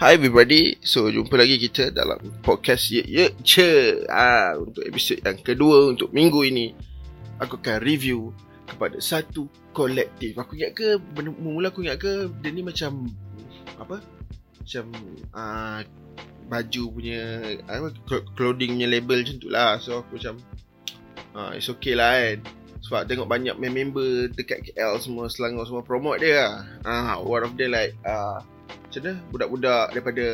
Hi everybody. So jumpa lagi kita dalam podcast Ye Ye Che. Ah untuk episod yang kedua untuk minggu ini aku akan review kepada satu kolektif. Aku ingat ke mula aku ingat ke dia ni macam apa? Macam ah baju punya apa clothing punya label macam tu lah. So aku macam ah it's okay lah kan. Sebab tengok banyak member dekat KL semua Selangor semua promote dia lah. Ah one of them like ah macam mana? Budak-budak daripada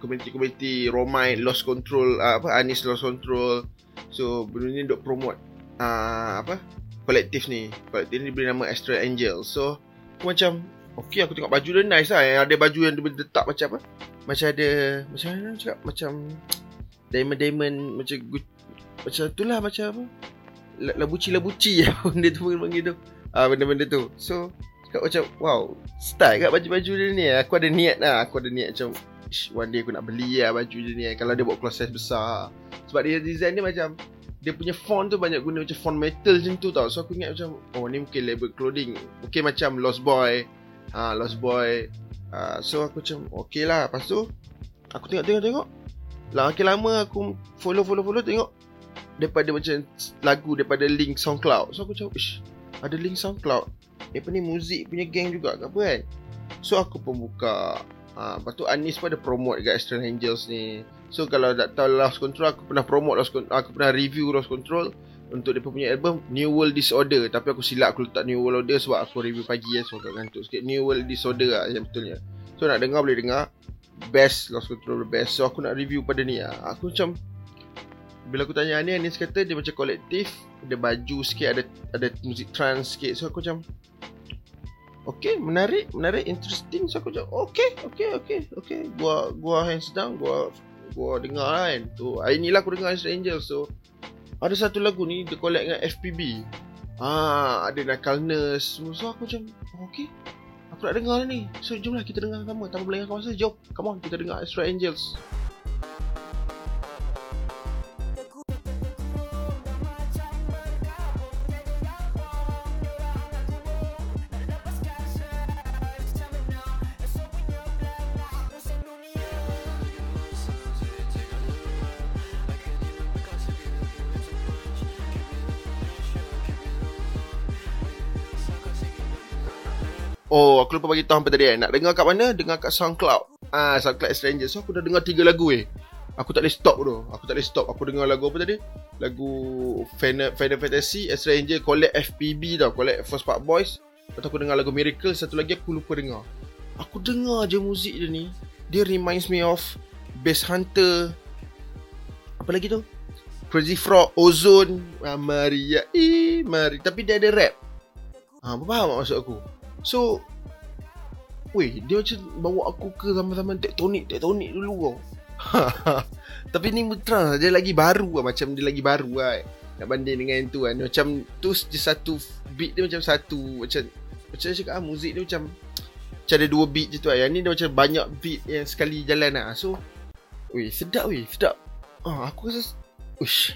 komuniti-komuniti Romai lost control uh, apa Anis lost control. So benda ni duk promote uh, apa kolektif ni. Kolektif ni diberi nama Astral Angel. So aku macam okey aku tengok baju dia nice lah. Ada baju yang dia letak macam apa? Macam ada macam mana cakap? Macam diamond diamond macam macam tu lah macam apa? Labuci labuci benda tu panggil tu. Uh, benda-benda tu. So Cakap macam Wow Style kat baju-baju dia ni. Aku ada niat lah. Aku ada niat macam One day aku nak beli lah baju dia ni. Kalau dia buat cloth size besar. Sebab dia design dia macam Dia punya font tu banyak guna macam font metal macam tu tau. So aku ingat macam Oh ni mungkin label clothing. Mungkin macam Lost Boy. Ha, Lost Boy. Ha, So aku macam Okay lah. Lepas tu Aku tengok-tengok-tengok. Lah, Makin lama aku follow-follow-follow tengok Daripada macam lagu daripada link SoundCloud. So aku macam Ish ada link SoundCloud apa ni muzik punya geng juga ke apa kan? So aku pun buka. Ha, Lepas tu Anis pun ada promote dekat Astral Angels ni. So kalau tak tahu Lost Control Aku pernah promote Lost Control Aku pernah review Lost Control Untuk dia punya album New World Disorder. Tapi aku silap aku letak New World Order Sebab aku review pagi ya So agak ngantuk sikit. New World Disorder lah yang betulnya. So nak dengar boleh dengar. Best Lost Control best. So aku nak review pada ni lah. Aku macam bila aku tanya ni Anis kata dia macam kolektif Ada baju sikit Ada ada musik trance sikit. So aku macam Okay menarik Menarik interesting. So aku macam Okay okay okay okay. Gua gua hands down Gua gua dengar lah kan. Tu hari ni lah aku dengar Angel. So ada satu lagu ni dia collect dengan FPB ah ada Knuckleness so aku macam okay aku nak dengar ni. So jomlah kita dengar sama. Tanpa melengahkan masa jom. Come on kita dengar Astro Angels Oh, aku lupa bagi tahu apa tadi eh. Nak dengar kat mana? Dengar kat SoundCloud. Ah, SoundCloud Stranger. So aku dah dengar tiga lagu eh. Aku tak boleh stop tu. Aku tak boleh stop. Aku dengar lagu apa tadi? Lagu Final, Fantasy, Stranger, collect FPB tau. Collect First Part Boys. Lepas aku dengar lagu Miracle. Satu lagi aku lupa dengar. Aku dengar je muzik dia ni. Dia reminds me of Base Hunter. Apa lagi tu? Crazy Frog, Ozone, ah, Mari ya, eh, Mari. Tapi dia ada rap. Ha, apa faham maksud aku? So Weh dia macam bawa aku ke zaman-zaman tektonik Tektonik dulu kau? Tapi ni betul Dia lagi baru lah Macam dia lagi baru lah Nak banding dengan yang tu kan. Macam tu satu Beat dia macam satu Macam Macam saya cakap ah, Muzik dia macam Macam ada dua beat je tu lah. Yang ni dia macam banyak beat Yang sekali jalan lah. So Weh sedap weh Sedap. Ah, Aku rasa Uish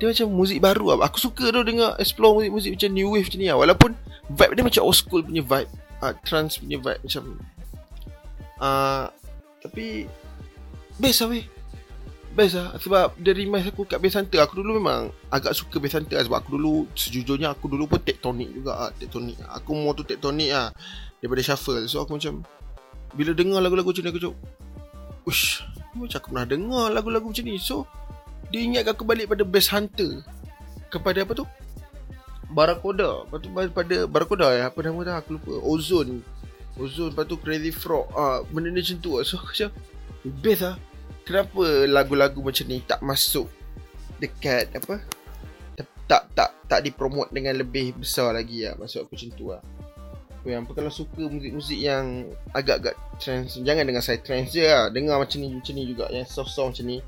dia macam muzik baru lah. Aku suka tu dengar explore muzik-muzik macam new wave macam ni lah. Walaupun vibe dia macam old school punya vibe. Uh, trance punya vibe macam. Uh, tapi best lah weh. Best lah Sebab dia remind aku kat Bass Hunter Aku dulu memang Agak suka Bass Hunter lah Sebab aku dulu Sejujurnya aku dulu pun Tektonik juga lah Tektonik Aku mau tu tektonik lah Daripada shuffle So aku macam Bila dengar lagu-lagu macam ni Aku macam Ush Macam aku pernah dengar lagu-lagu macam ni So dia ingatkan aku balik pada Best Hunter. Kepada apa tu? Barakoda lepas tu pada Barakoda ya apa nama tu? Aku lupa. Ozone. Ozone lepas tu Crazy Frog. Ah benda ni macam tu so aku macam best lah kenapa lagu-lagu macam ni tak masuk dekat apa? Tak tak tak, tak dipromot dengan lebih besar lagi lah maksud aku macam tu lah yang apa kalau suka muzik-muzik yang agak-agak trance jangan dengar saya trance je lah dengar macam ni macam ni juga. Yang soft song macam ni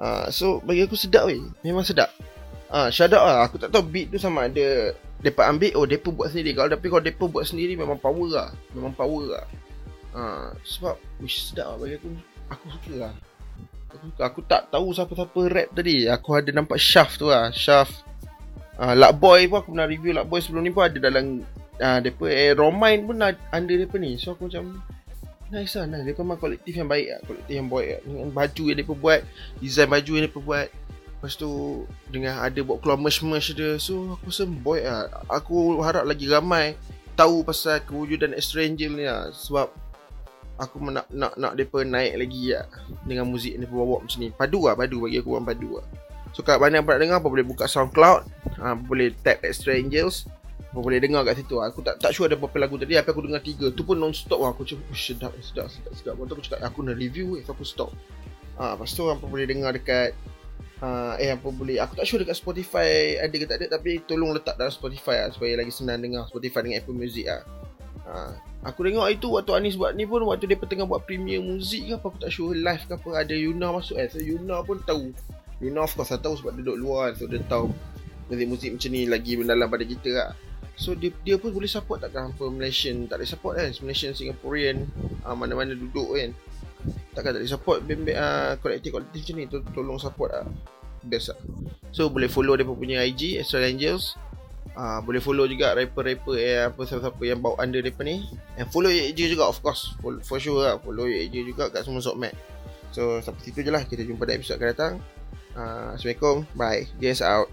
Uh, so bagi aku sedap weh. Memang sedap. Uh, Shout out lah. Aku tak tahu beat tu sama ada Depa ambil Oh depa buat sendiri. Kalau tapi kalau depa buat sendiri Memang power lah. Memang power lah. Uh, Sebab Wish sedap lah bagi aku. Aku suka lah. Aku, suka. aku tak tahu siapa-siapa rap tadi. Aku ada nampak Shaft tu lah. Shaft. Uh, Luck Boy pun aku pernah review Luck Boy sebelum ni pun ada dalam uh, Depa eh, Romain pun ada depa ni. So aku macam Nice lah. Nice. Dia memang kolektif yang baik lah. Kolektif yang baik lah Dengan baju yang dia buat Design baju yang dia buat. Lepas tu Dengan ada buat keluar merch-merch dia. So aku rasa boy lah Aku harap lagi ramai Tahu pasal kewujudan Stranger ni lah. Sebab Aku nak nak nak depa naik lagi lah Dengan muzik yang dia bawa macam ni. Padu lah padu. Bagi aku orang padu lah. So mana yang pernah dengar apa boleh buka SoundCloud. Ha, Boleh tap Extra Angels boleh dengar kat situ. Aku tak tak sure ada berapa lagu tadi. Tapi aku dengar tiga. Tu pun non-stop. Lah Aku cakap oh, sedap sedap sedap sedap. Tu aku cakap aku nak review eh Aku stop. Ha, Lepas tu apa boleh dengar dekat ha, Eh apa boleh Aku tak sure dekat Spotify Ada ke tak ada. Tapi tolong letak dalam Spotify lah Supaya lagi senang dengar Spotify dengan Apple Music lah ha, Aku tengok itu waktu Anis buat ni pun Waktu dia tengah buat premiere muzik ke apa Aku tak sure live ke apa. Ada Yuna masuk eh. So Yuna pun tahu. Yuna of course tahu sebab duduk luar. So dia tahu Muzik-muzik macam ni lagi mendalam pada kita lah So dia, dia pun boleh support takkan apa Malaysian tak boleh support kan? Malaysian Singaporean uh, mana-mana duduk kan? Takkan tak boleh support band-band uh, kolektif-kolektif macam ni? To, tolong support lah best lah so boleh follow dia punya IG Astral Angels. Uh, boleh follow juga rapper-rapper eh, apa siapa-siapa yang bawa under depa ni. And follow AJ juga of course. For, for sure lah follow AJ juga kat semua sokmat so sampai situ je lah. Kita jumpa dalam episode akan datang. Uh, Assalamualaikum. Bye. Guys out